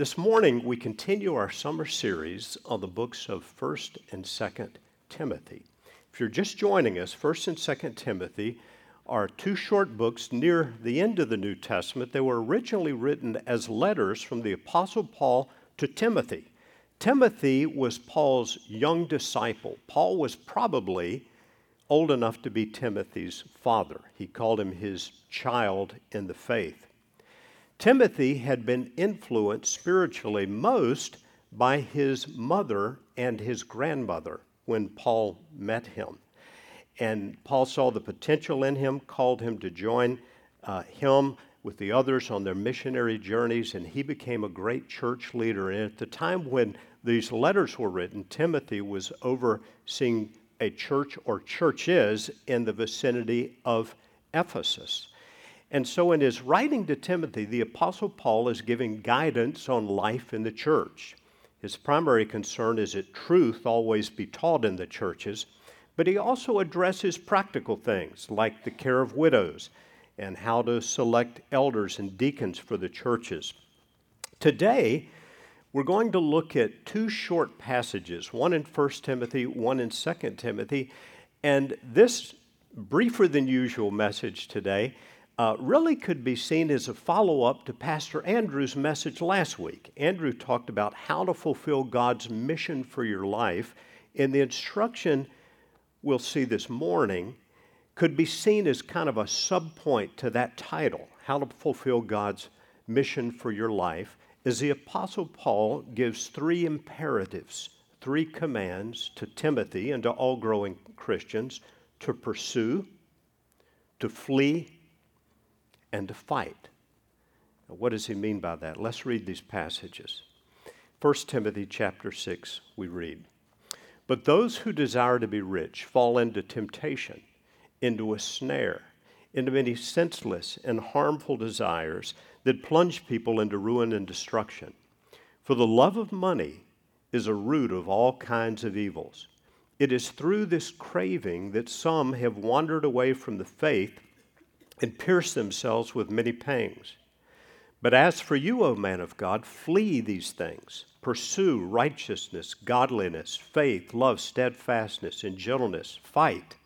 this morning we continue our summer series on the books of 1st and 2nd Timothy. If you're just joining us, 1st and 2nd Timothy are two short books near the end of the New Testament. They were originally written as letters from the Apostle Paul to Timothy. Timothy was Paul's young disciple. Paul was probably old enough to be Timothy's father. He called him his child in the faith. Timothy had been influenced spiritually most by his mother and his grandmother when Paul met him. And Paul saw the potential in him, called him to join uh, him with the others on their missionary journeys, and he became a great church leader. And at the time when these letters were written, Timothy was overseeing a church or churches in the vicinity of Ephesus. And so, in his writing to Timothy, the Apostle Paul is giving guidance on life in the church. His primary concern is that truth always be taught in the churches, but he also addresses practical things like the care of widows and how to select elders and deacons for the churches. Today, we're going to look at two short passages, one in 1 Timothy, one in 2 Timothy, and this briefer than usual message today uh, really could be seen as a follow up to Pastor Andrew's message last week. Andrew talked about how to fulfill God's mission for your life, and the instruction we'll see this morning could be seen as kind of a subpoint to that title how to fulfill God's mission for your life, as the Apostle Paul gives three imperatives, three commands to Timothy and to all growing Christians to pursue, to flee, and to fight. Now, what does he mean by that? Let's read these passages. 1 Timothy chapter 6, we read, But those who desire to be rich fall into temptation, into a snare, into many senseless and harmful desires that plunge people into ruin and destruction. For the love of money is a root of all kinds of evils. It is through this craving that some have wandered away from the faith and pierce themselves with many pangs. But as for you, O man of God, flee these things. Pursue righteousness, godliness, faith, love, steadfastness, and gentleness. Fight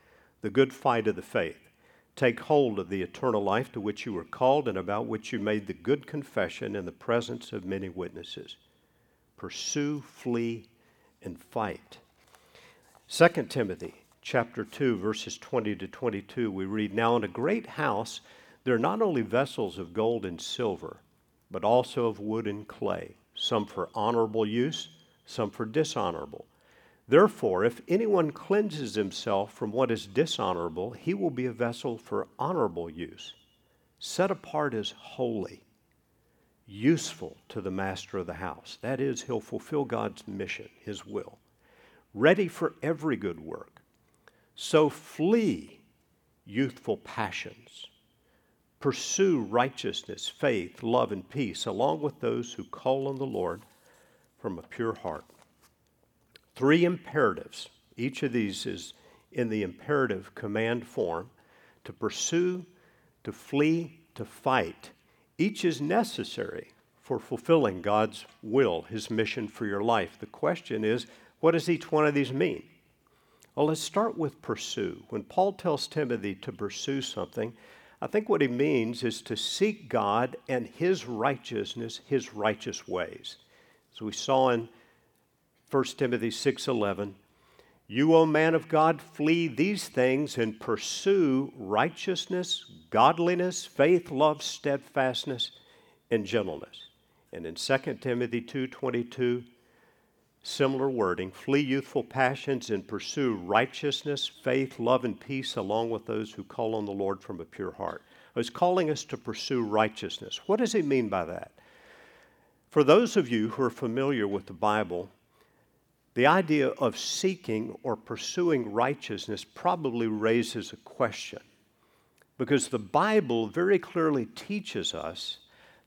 the good fight of the faith. Take hold of the eternal life to which you were called and about which you made the good confession in the presence of many witnesses. Pursue, flee, and fight. 2 Timothy chapter 2, verses 20 to 22, we read Now in a great house there are not only vessels of gold and silver, but also of wood and clay, some for honorable use, some for dishonorable. Therefore, if anyone cleanses himself from what is dishonorable, he will be a vessel for honorable use, set apart as holy, useful to the master of the house. That is, he'll fulfill God's mission, his will, ready for every good work. So flee youthful passions. Pursue righteousness, faith, love, and peace, along with those who call on the Lord from a pure heart. Three imperatives. Each of these is in the imperative command form to pursue, to flee, to fight. Each is necessary for fulfilling God's will, His mission for your life. The question is, what does each one of these mean? Well, let's start with pursue. When Paul tells Timothy to pursue something, I think what he means is to seek God and his righteousness, his righteous ways. As we saw in 1 Timothy 6:11, you, O man of God, flee these things and pursue righteousness, godliness, faith, love, steadfastness, and gentleness. And in 2 Timothy 2:22, Similar wording flee youthful passions and pursue righteousness, faith, love, and peace along with those who call on the Lord from a pure heart. He's calling us to pursue righteousness. What does he mean by that? For those of you who are familiar with the Bible, the idea of seeking or pursuing righteousness probably raises a question. Because the Bible very clearly teaches us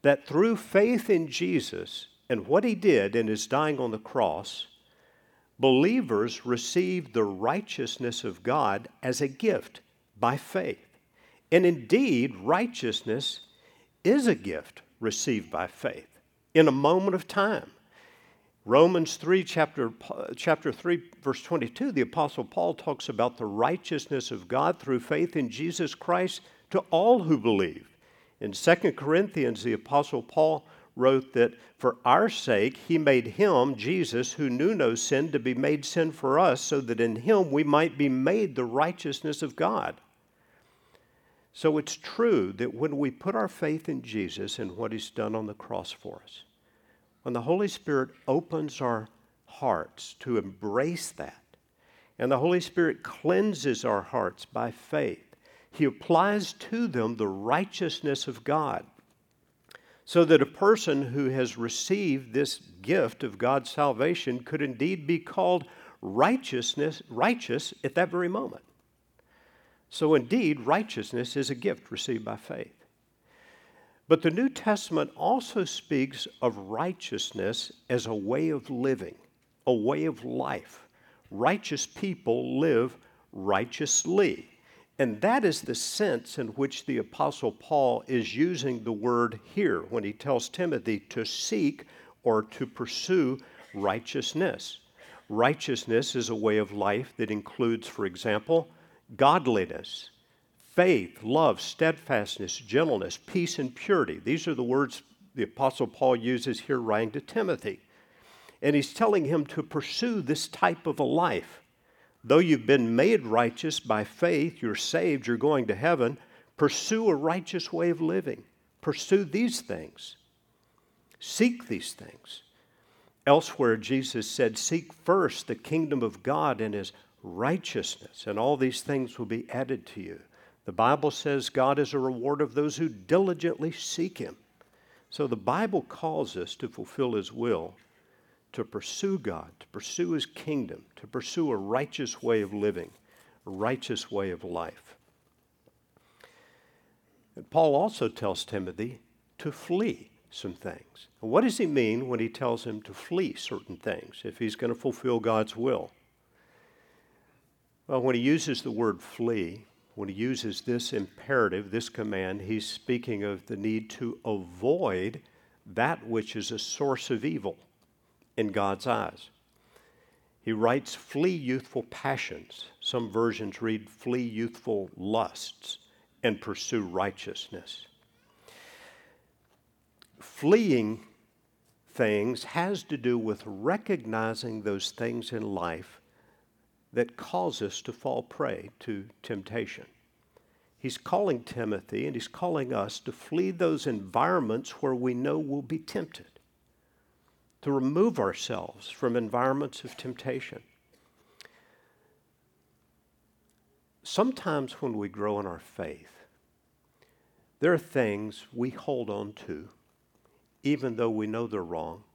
that through faith in Jesus, and what he did in his dying on the cross, believers received the righteousness of God as a gift by faith. And indeed, righteousness is a gift received by faith. in a moment of time. Romans 3, chapter, chapter 3, verse 22, the Apostle Paul talks about the righteousness of God through faith in Jesus Christ to all who believe. In 2 Corinthians, the Apostle Paul wrote that for our sake he made him, Jesus, who knew no sin, to be made sin for us, so that in him we might be made the righteousness of God. So it's true that when we put our faith in Jesus and what he's done on the cross for us, when the Holy Spirit opens our hearts to embrace that, and the Holy Spirit cleanses our hearts by faith, He applies to them the righteousness of God. So that a person who has received this gift of God's salvation could indeed be called righteousness righteous at that very moment. So indeed, righteousness is a gift received by faith. But the New Testament also speaks of righteousness as a way of living, a way of life. Righteous people live righteously. And that is the sense in which the Apostle Paul is using the word here when he tells Timothy to seek or to pursue righteousness. Righteousness is a way of life that includes, for example, godliness, faith, love, steadfastness, gentleness, peace, and purity. These are the words the Apostle Paul uses here writing to Timothy. And he's telling him to pursue this type of a life. Though you've been made righteous by faith, you're saved, you're going to heaven, pursue a righteous way of living. Pursue these things. Seek these things. Elsewhere, Jesus said, Seek first the kingdom of God and his righteousness, and all these things will be added to you. The Bible says God is a reward of those who diligently seek Him. So the Bible calls us to fulfill His will, to pursue God, to pursue His kingdom, to pursue a righteous way of living, a righteous way of life. And Paul also tells Timothy to flee some things. what does he mean when he tells him to flee certain things if he's going to fulfill God's will? Well, when he uses the word flee, when he uses this imperative, this command, he's speaking of the need to avoid that which is a source of evil in God's eyes. He writes, Flee youthful passions. Some versions read, Flee youthful lusts and pursue righteousness. Fleeing things has to do with recognizing those things in life that cause us to fall prey to temptation. He's calling Timothy and he's calling us to flee those environments where we know we'll be tempted, to remove ourselves from environments of temptation. Sometimes when we grow in our faith, there are things we hold on to, even though we know they're wrong,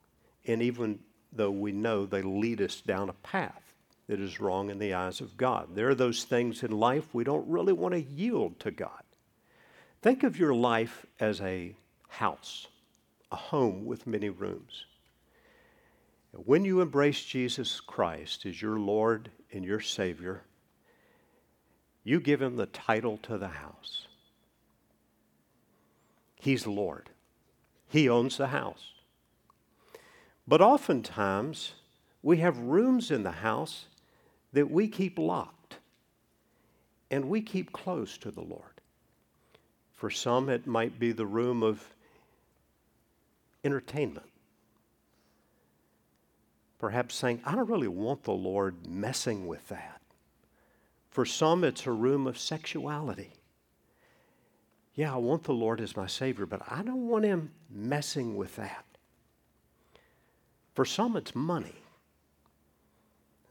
and even though we know they lead us down a path that is wrong in the eyes of God. There are those things in life we don't really want to yield to God. Think of your life as a house, a home with many rooms. When you embrace Jesus Christ as your Lord and your Savior, you give him the title to the house. He's Lord. He owns the house. But oftentimes, we have rooms in the house that we keep locked and we keep close to the Lord. For some, it might be the room of entertainment. Perhaps saying, I don't really want the Lord messing with that. For some, it's a room of sexuality. Yeah, I want the Lord as my Savior, but I don't want Him messing with that. For some, it's money.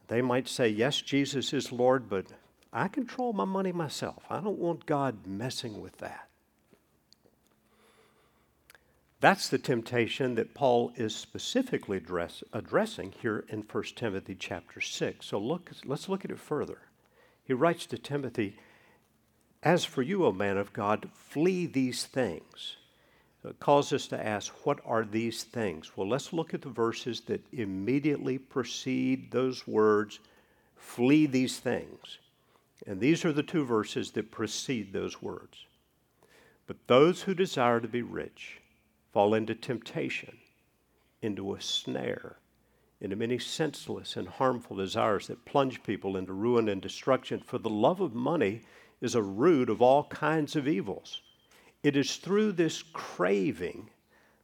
They might say, Yes, Jesus is Lord, but I control my money myself. I don't want God messing with that. That's the temptation that Paul is specifically address, addressing here in 1 Timothy chapter 6. So look, let's look at it further. He writes to Timothy, As for you, O man of God, flee these things. It calls us to ask, what are these things? Well, let's look at the verses that immediately precede those words, flee these things. And these are the two verses that precede those words. But those who desire to be rich fall into temptation into a snare, into many senseless and harmful desires that plunge people into ruin and destruction. For the love of money is a root of all kinds of evils. It is through this craving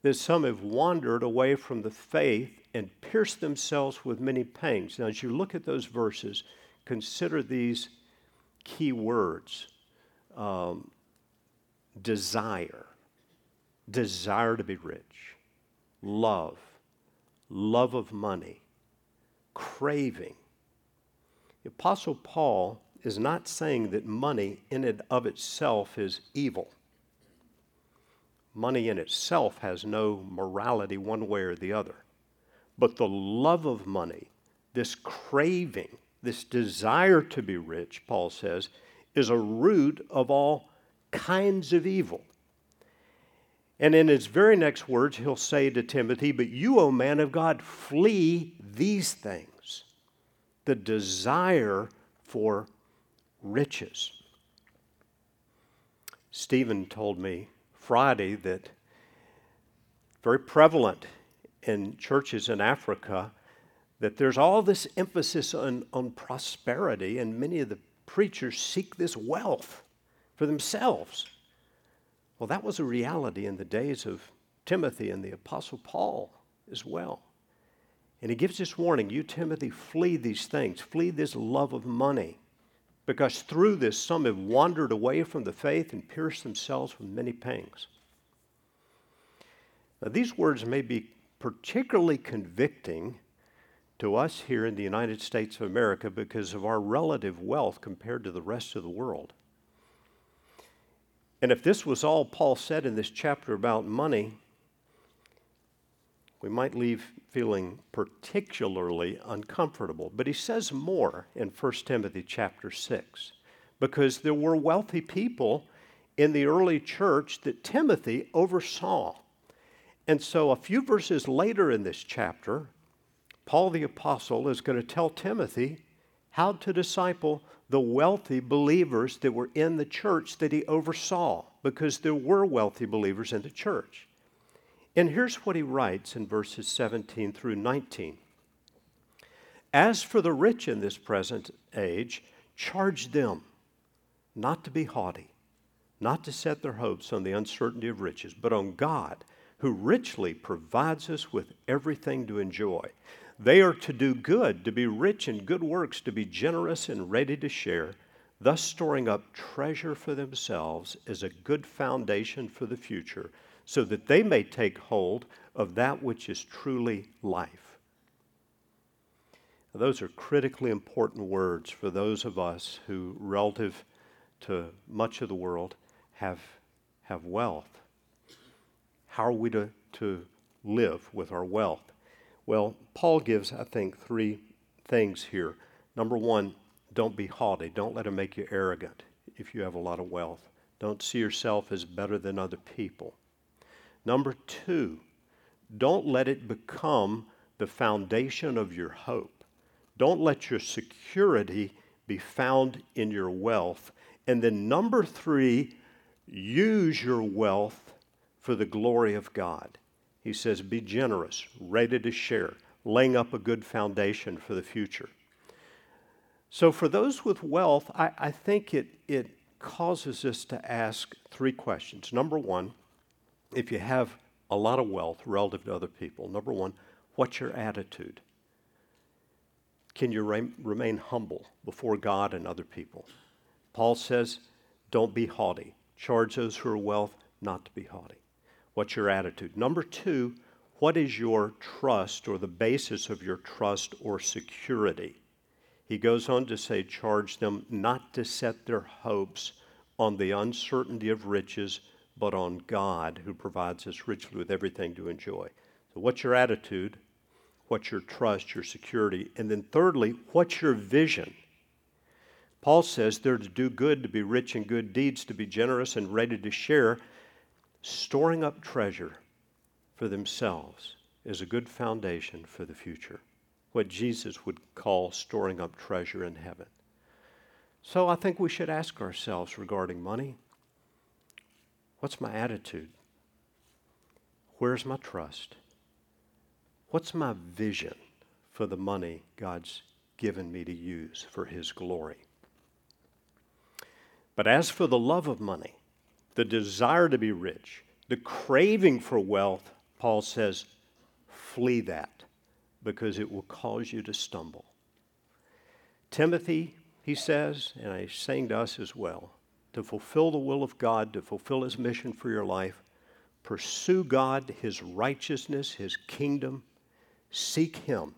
that some have wandered away from the faith and pierced themselves with many pangs. Now, as you look at those verses, consider these key words um, desire, desire to be rich, love, love of money, craving. The Apostle Paul is not saying that money in and of itself is evil. Money in itself has no morality one way or the other. But the love of money, this craving, this desire to be rich, Paul says, is a root of all kinds of evil. And in his very next words, he'll say to Timothy, But you, O man of God, flee these things the desire for riches. Stephen told me Friday that very prevalent in churches in Africa that there's all this emphasis on, on prosperity, and many of the preachers seek this wealth for themselves. Well, that was a reality in the days of Timothy and the Apostle Paul as well. And he gives this warning you, Timothy, flee these things, flee this love of money, because through this some have wandered away from the faith and pierced themselves with many pangs. Now, these words may be particularly convicting to us here in the United States of America because of our relative wealth compared to the rest of the world. And if this was all Paul said in this chapter about money, we might leave feeling particularly uncomfortable. But he says more in 1 Timothy chapter 6 because there were wealthy people in the early church that Timothy oversaw. And so, a few verses later in this chapter, Paul the Apostle is going to tell Timothy how to disciple the wealthy believers that were in the church that he oversaw, because there were wealthy believers in the church. And here's what he writes in verses 17 through 19 As for the rich in this present age, charge them not to be haughty, not to set their hopes on the uncertainty of riches, but on God who richly provides us with everything to enjoy. They are to do good, to be rich in good works, to be generous and ready to share, thus storing up treasure for themselves as a good foundation for the future, so that they may take hold of that which is truly life. Now, those are critically important words for those of us who, relative to much of the world, have, have wealth. How are we to, to live with our wealth? Well, Paul gives, I think, three things here. Number one, don't be haughty. Don't let it make you arrogant if you have a lot of wealth. Don't see yourself as better than other people. Number two, don't let it become the foundation of your hope. Don't let your security be found in your wealth. And then, number three, use your wealth for the glory of God. He says, Be generous, ready to share, laying up a good foundation for the future. So, for those with wealth, I, I think it, it causes us to ask three questions. Number one, if you have a lot of wealth relative to other people, number one, what's your attitude? Can you re- remain humble before God and other people? Paul says, don't be haughty. Charge those who are wealth not to be haughty. What's your attitude? Number two, what is your trust or the basis of your trust or security? He goes on to say, charge them not to set their hopes on the uncertainty of riches, but on God who provides us richly with everything to enjoy. So, what's your attitude? What's your trust, your security? And then, thirdly, what's your vision? Paul says they're to do good, to be rich in good deeds, to be generous and ready to share storing up treasure for themselves is a good foundation for the future. What Jesus would call storing up treasure in heaven. So I think we should ask ourselves regarding money what's my attitude? Where's my trust? What's my vision for the money God's given me to use for His glory? But as for the love of money, the desire to be rich, the craving for wealth, Paul says, flee that because it will cause you to stumble. Timothy, he says, and he's saying to us as well, to fulfill the will of God, to fulfill his mission for your life, pursue God, his righteousness, his kingdom, seek him.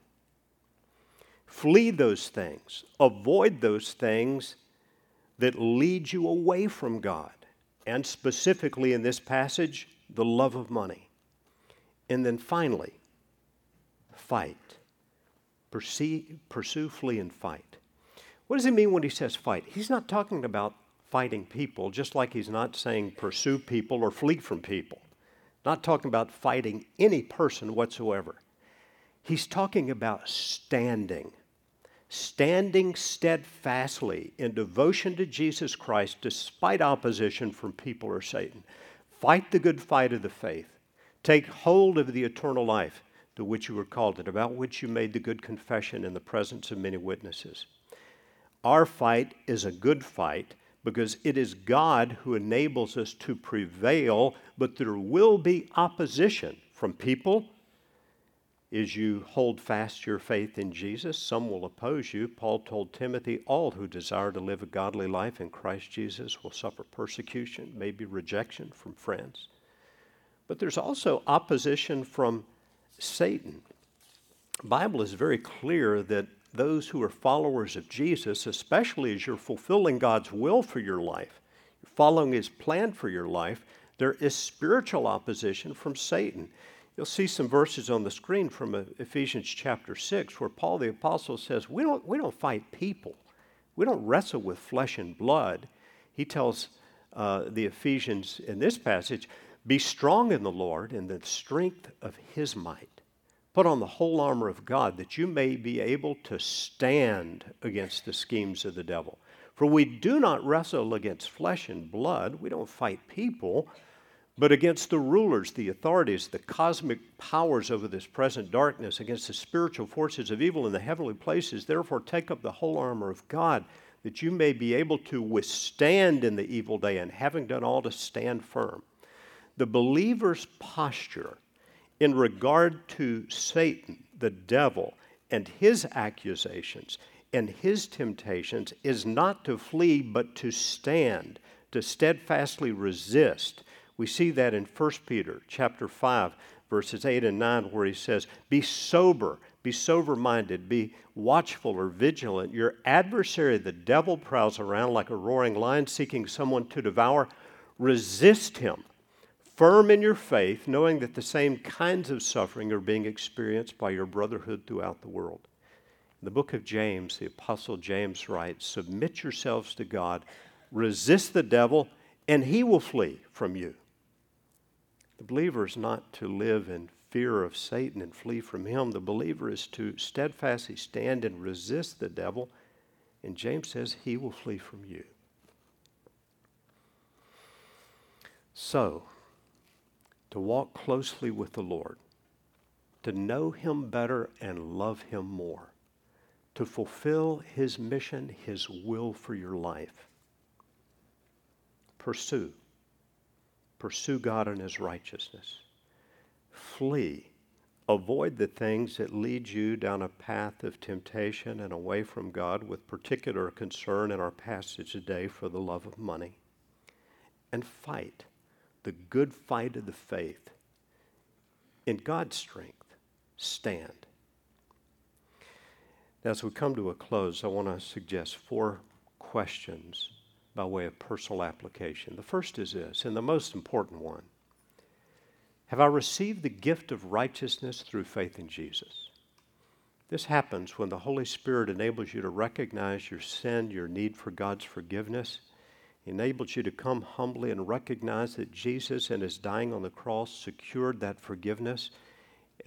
Flee those things, avoid those things that lead you away from God, and specifically in this passage, the love of money. And then finally, fight. Pursue, flee, and fight. What does he mean when he says fight? He's not talking about fighting people, just like he's not saying pursue people or flee from people. Not talking about fighting any person whatsoever. He's talking about standing. Standing steadfastly in devotion to Jesus Christ despite opposition from people or Satan. Fight the good fight of the faith. Take hold of the eternal life to which you were called and about which you made the good confession in the presence of many witnesses. Our fight is a good fight because it is God who enables us to prevail, but there will be opposition from people. As you hold fast your faith in Jesus, some will oppose you. Paul told Timothy, All who desire to live a godly life in Christ Jesus will suffer persecution, maybe rejection from friends. But there's also opposition from Satan. The Bible is very clear that those who are followers of Jesus, especially as you're fulfilling God's will for your life, following His plan for your life, there is spiritual opposition from Satan. You'll see some verses on the screen from Ephesians chapter 6 where Paul the Apostle says, We don't, we don't fight people, we don't wrestle with flesh and blood. He tells uh, the Ephesians in this passage, Be strong in the Lord and the strength of His might. Put on the whole armor of God that you may be able to stand against the schemes of the devil. For we do not wrestle against flesh and blood, we don't fight people, but against the rulers, the authorities, the cosmic powers over this present darkness, against the spiritual forces of evil in the heavenly places. Therefore, take up the whole armor of God that you may be able to withstand in the evil day, and having done all to stand firm. The believer's posture in regard to Satan, the devil, and his accusations and his temptations is not to flee, but to stand, to steadfastly resist. We see that in 1 Peter chapter 5, verses 8 and 9, where he says, Be sober, be sober minded, be watchful or vigilant. Your adversary, the devil, prowls around like a roaring lion seeking someone to devour. Resist him firm in your faith, knowing that the same kinds of suffering are being experienced by your brotherhood throughout the world. In the book of James, the Apostle James writes Submit yourselves to God, resist the devil, and he will flee from you. The believer is not to live in fear of Satan and flee from him. The believer is to steadfastly stand and resist the devil, and James says he will flee from you. So, to walk closely with the Lord, to know Him better and love Him more, to fulfill His mission, His will for your life. Pursue. Pursue God and His righteousness. Flee. Avoid the things that lead you down a path of temptation and away from God, with particular concern in our passage today for the love of money. And fight the good fight of the faith, in God's strength, stand. Now, as we come to a close, I want to suggest four questions by way of personal application. The first is this, and the most important one Have I received the gift of righteousness through faith in Jesus? This happens when the Holy Spirit enables you to recognize your sin, your need for God's forgiveness, enables you to come humbly and recognize that Jesus and his dying on the cross secured that forgiveness.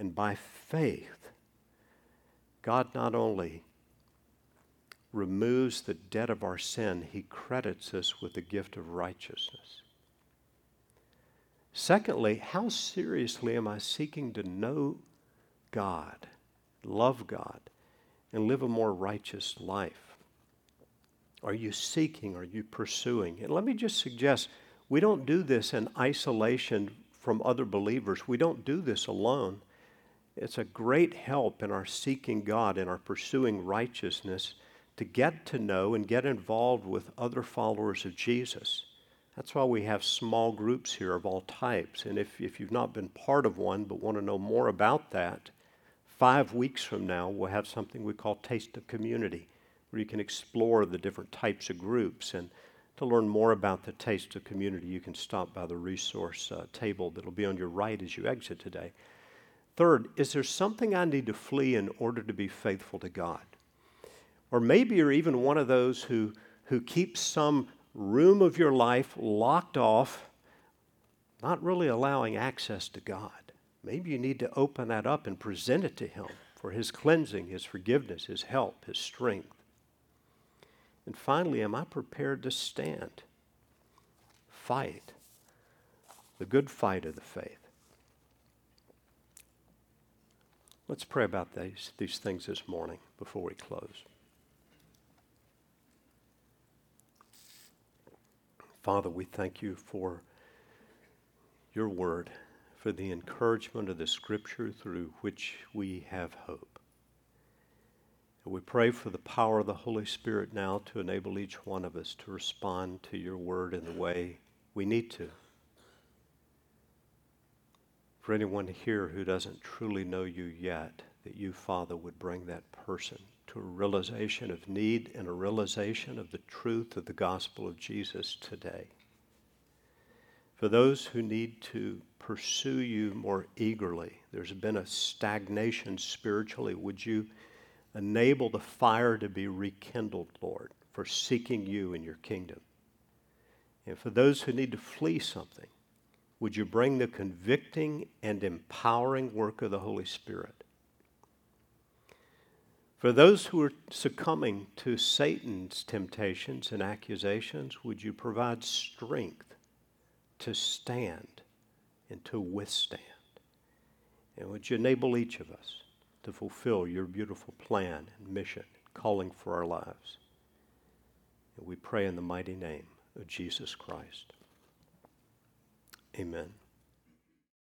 And by faith, God not only removes the debt of our sin, he credits us with the gift of righteousness. Secondly, how seriously am I seeking to know God, love God, and live a more righteous life? Are you seeking? Are you pursuing? And let me just suggest we don't do this in isolation from other believers. We don't do this alone. It's a great help in our seeking God and our pursuing righteousness to get to know and get involved with other followers of Jesus. That's why we have small groups here of all types. And if, if you've not been part of one but want to know more about that, five weeks from now, we'll have something we call Taste of Community, where you can explore the different types of groups. And to learn more about the Taste of Community, you can stop by the resource uh, table that'll be on your right as you exit today. Third, is there something I need to flee in order to be faithful to God? Or maybe you're even one of those who, who keeps some room of your life locked off, not really allowing access to God. Maybe you need to open that up and present it to Him for His cleansing, His forgiveness, His help, His strength. And finally, am I prepared to stand? Fight the good fight of the faith. Let's pray about these, these things this morning before we close. Father, we thank you for your word, for the encouragement of the scripture through which we have hope. And we pray for the power of the Holy Spirit now to enable each one of us to respond to your word in the way we need to. For anyone here who doesn't truly know you yet, that you, Father, would bring that person to a realization of need and a realization of the truth of the gospel of Jesus today. For those who need to pursue you more eagerly, there's been a stagnation spiritually. Would you enable the fire to be rekindled, Lord, for seeking you and your kingdom? And for those who need to flee something, would you bring the convicting and empowering work of the Holy Spirit? For those who are succumbing to Satan's temptations and accusations, would you provide strength to stand and to withstand? And would you enable each of us to fulfill your beautiful plan and mission, calling for our lives? And we pray in the mighty name of Jesus Christ. Amen.